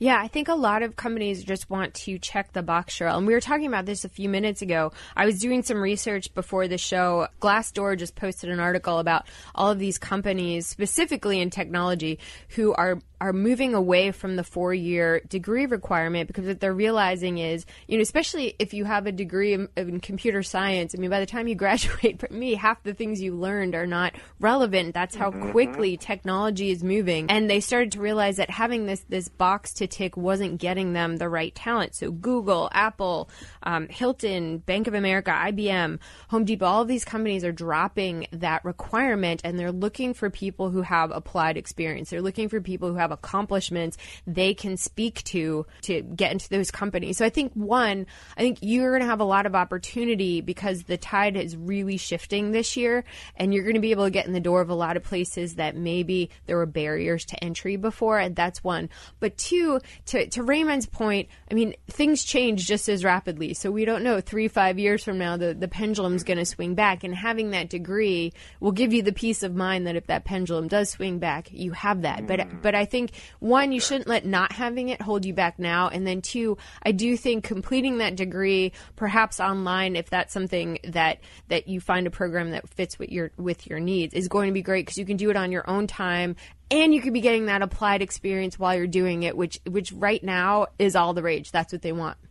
Yeah, I think a lot of companies just want to check the box, Cheryl. And we were talking about this a few minutes ago. I was doing some research before the show. Glassdoor just posted an article about all of these companies, specifically in technology, who are are moving away from the four year degree requirement because what they're realizing is, you know, especially if you have a degree in, in, computer science, I mean, by the time you graduate, for me, half the things you learned are not relevant. That's how mm-hmm. quickly technology is moving. And they started to realize that having this, this box to wasn't getting them the right talent. So Google, Apple, um, Hilton, Bank of America, IBM, Home Depot, all of these companies are dropping that requirement and they're looking for people who have applied experience. They're looking for people who have accomplishments they can speak to to get into those companies. So I think one, I think you're going to have a lot of opportunity because the tide is really shifting this year, and you're going to be able to get in the door of a lot of places that maybe there were barriers to entry before, and that's one. But two, to to Raymond's point, I mean things change just as rapidly, so we don't know three five years from now the the pendulum's going to swing back, and having that degree will give you the peace of mind that if that pendulum does swing back, you have that. But hmm. but I think think one, you shouldn't let not having it hold you back now, and then two, I do think completing that degree, perhaps online, if that's something that that you find a program that fits with your with your needs, is going to be great because you can do it on your own time and you could be getting that applied experience while you're doing it which which right now is all the rage. That's what they want